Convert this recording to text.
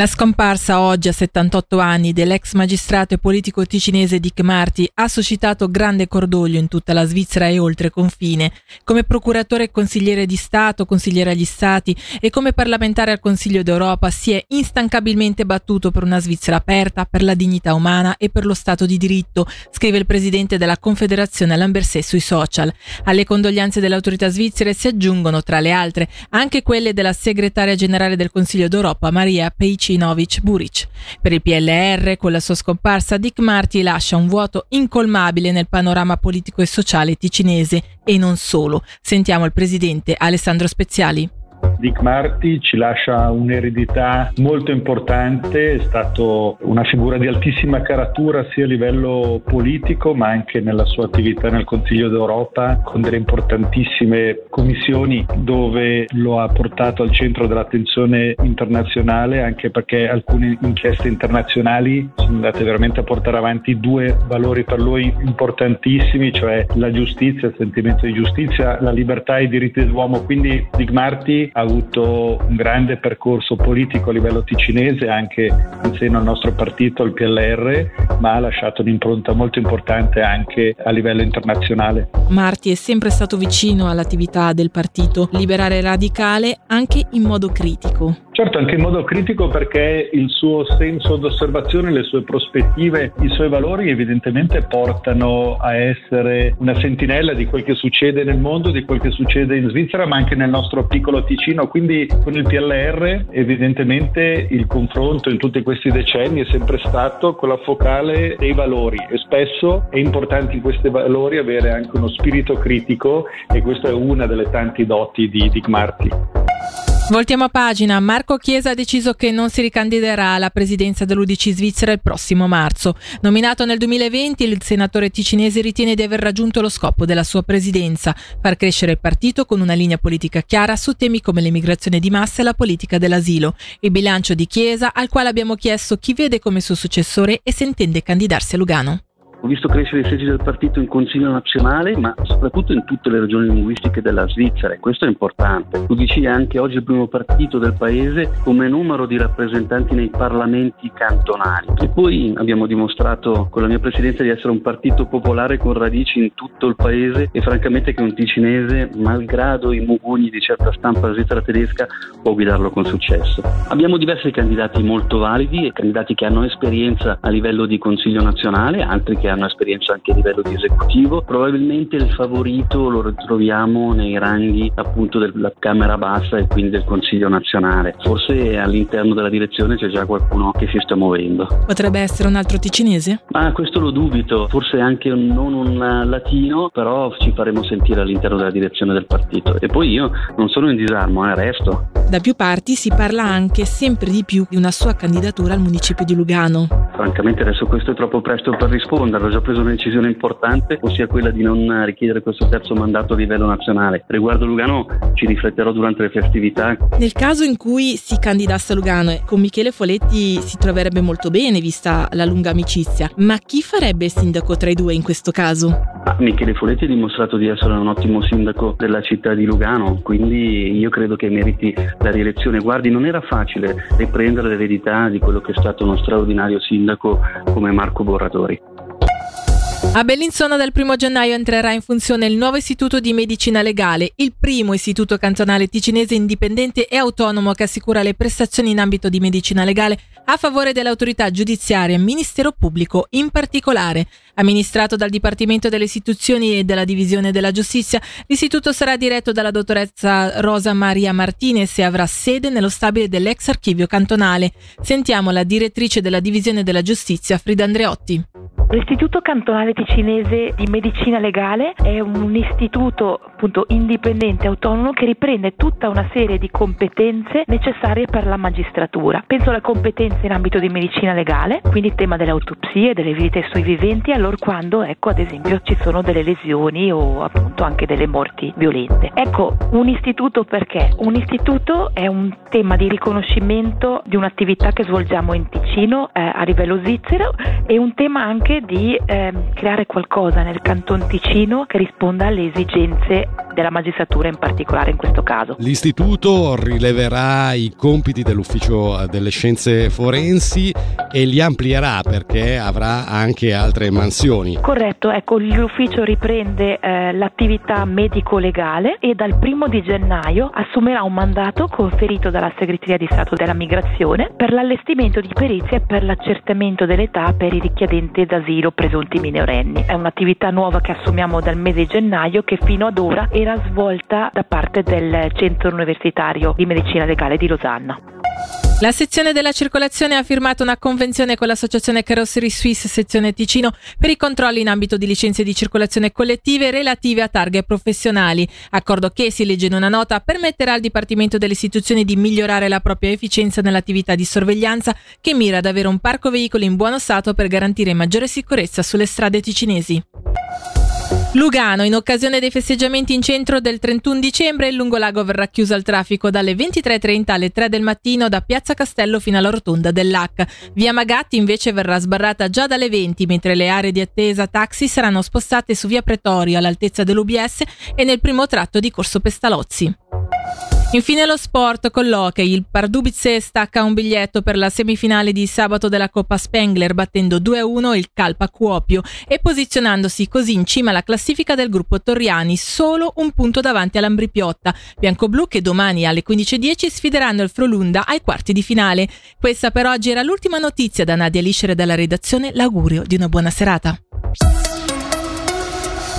La scomparsa oggi a 78 anni dell'ex magistrato e politico ticinese Dick Marty ha suscitato grande cordoglio in tutta la Svizzera e oltre confine. Come procuratore e consigliere di Stato, consigliere agli Stati e come parlamentare al Consiglio d'Europa si è instancabilmente battuto per una Svizzera aperta, per la dignità umana e per lo Stato di diritto, scrive il presidente della Confederazione Lambersè sui social. Alle condoglianze delle autorità svizzere si aggiungono, tra le altre, anche quelle della segretaria generale del Consiglio d'Europa, Maria Pei Cinovic Buric. Per il PLR, con la sua scomparsa, Dick Marty lascia un vuoto incolmabile nel panorama politico e sociale ticinese e non solo. Sentiamo il presidente Alessandro Speziali. Dick Marty ci lascia un'eredità molto importante, è stato una figura di altissima caratura sia a livello politico ma anche nella sua attività nel Consiglio d'Europa con delle importantissime commissioni dove lo ha portato al centro dell'attenzione internazionale anche perché alcune inchieste internazionali sono andate veramente a portare avanti due valori per lui importantissimi, cioè la giustizia, il sentimento di giustizia, la libertà e i diritti dell'uomo. Quindi Dick Marty ha avuto un grande percorso politico a livello ticinese anche in seno al nostro partito, il PLR, ma ha lasciato un'impronta molto importante anche a livello internazionale. Marti è sempre stato vicino all'attività del partito liberale radicale anche in modo critico. Certo, anche in modo critico perché il suo senso d'osservazione, le sue prospettive, i suoi valori evidentemente portano a essere una sentinella di quel che succede nel mondo, di quel che succede in Svizzera, ma anche nel nostro piccolo Ticino. Quindi con il PLR evidentemente il confronto in tutti questi decenni è sempre stato con la focale dei valori e spesso è importante in questi valori avere anche uno spirito critico e questa è una delle tante doti di Dick Marty. Voltiamo a pagina. Marco Chiesa ha deciso che non si ricandiderà alla presidenza dell'Udc Svizzera il prossimo marzo. Nominato nel 2020, il senatore ticinese ritiene di aver raggiunto lo scopo della sua presidenza, far crescere il partito con una linea politica chiara su temi come l'immigrazione di massa e la politica dell'asilo. Il bilancio di Chiesa, al quale abbiamo chiesto chi vede come suo successore e se intende candidarsi a Lugano. Ho visto crescere i seggi del partito in Consiglio nazionale, ma soprattutto in tutte le regioni linguistiche della Svizzera, e questo è importante. L'UDC è anche oggi il primo partito del paese come numero di rappresentanti nei parlamenti cantonali. E poi abbiamo dimostrato con la mia presidenza di essere un partito popolare con radici in tutto il paese e francamente che un ticinese, malgrado i mugugni di certa stampa svizzera tedesca, può guidarlo con successo. Abbiamo diversi candidati molto validi e candidati che hanno esperienza a livello di Consiglio nazionale, altri che hanno esperienza anche a livello di esecutivo. Probabilmente il favorito lo ritroviamo nei ranghi appunto della Camera Bassa e quindi del Consiglio nazionale. Forse all'interno della direzione c'è già qualcuno che si sta muovendo. Potrebbe essere un altro ticinese? Ah, questo lo dubito, forse anche non un latino, però ci faremo sentire all'interno della direzione del partito. E poi io non sono in disarmo, eh, resto. Da più parti si parla anche sempre di più di una sua candidatura al municipio di Lugano. Francamente adesso questo è troppo presto per rispondere, ho già preso una decisione importante, ossia quella di non richiedere questo terzo mandato a livello nazionale. Riguardo Lugano ci rifletterò durante le festività. Nel caso in cui si candidasse a Lugano, con Michele Foletti si troverebbe molto bene vista la lunga amicizia, ma chi farebbe il sindaco tra i due in questo caso? Ah, Michele Foletti ha dimostrato di essere un ottimo sindaco della città di Lugano, quindi io credo che meriti la rielezione. Guardi, non era facile riprendere l'eredità di quello che è stato uno straordinario sindaco come Marco Borratori. A Bellinzona dal 1 gennaio entrerà in funzione il nuovo istituto di medicina legale, il primo istituto cantonale ticinese indipendente e autonomo che assicura le prestazioni in ambito di medicina legale a favore dell'autorità giudiziaria e ministero pubblico in particolare. Amministrato dal Dipartimento delle Istituzioni e della Divisione della Giustizia, l'istituto sarà diretto dalla dottoressa Rosa Maria Martinez e avrà sede nello stabile dell'ex archivio cantonale. Sentiamo la direttrice della Divisione della Giustizia, Frida Andreotti. L'Istituto Cantonale Ticinese di Medicina Legale è un istituto appunto indipendente, autonomo, che riprende tutta una serie di competenze necessarie per la magistratura. Penso alle competenze in ambito di medicina legale, quindi il tema delle autopsie, delle visite sui viventi, allora quando ecco ad esempio ci sono delle lesioni o appunto anche delle morti violente. Ecco, un istituto perché? Un istituto è un tema di riconoscimento di un'attività che svolgiamo in Ticino eh, a livello svizzero e un tema anche di eh, creare qualcosa nel Canton Ticino che risponda alle esigenze della magistratura in particolare in questo caso. L'istituto rileverà i compiti dell'ufficio delle scienze forensi e li amplierà perché avrà anche altre mansioni. Corretto, ecco, l'ufficio riprende eh, l'attività medico-legale e dal primo di gennaio assumerà un mandato conferito dalla Segreteria di Stato della Migrazione per l'allestimento di perizie per l'accertamento dell'età per i richiedenti d'asilo presunti minorenni. È un'attività nuova che assumiamo dal mese di gennaio che fino ad ora era svolta da parte del Centro Universitario di Medicina Legale di Losanna. La sezione della circolazione ha firmato una convenzione con l'associazione Carrosserie Suisse sezione Ticino per i controlli in ambito di licenze di circolazione collettive relative a targhe professionali. Accordo che, si legge in una nota, permetterà al Dipartimento delle istituzioni di migliorare la propria efficienza nell'attività di sorveglianza che mira ad avere un parco veicoli in buono stato per garantire maggiore sicurezza sulle strade ticinesi. Lugano, in occasione dei festeggiamenti in centro del 31 dicembre, il lungolago verrà chiuso al traffico dalle 23.30 alle 3 del mattino da Piazza Castello fino alla rotonda dell'H. Via Magatti invece verrà sbarrata già dalle 20, mentre le aree di attesa taxi saranno spostate su Via Pretorio all'altezza dell'UBS e nel primo tratto di Corso Pestalozzi. Infine lo sport con l'hockey. Il Pardubice stacca un biglietto per la semifinale di sabato della Coppa Spengler battendo 2-1 il Calpa Cuopio e posizionandosi così in cima alla classifica del gruppo Torriani, solo un punto davanti all'Ambripiotta. Bianco-Blu che domani alle 15.10 sfideranno il Frolunda ai quarti di finale. Questa per oggi era l'ultima notizia da Nadia Liscere dalla redazione. L'augurio di una buona serata.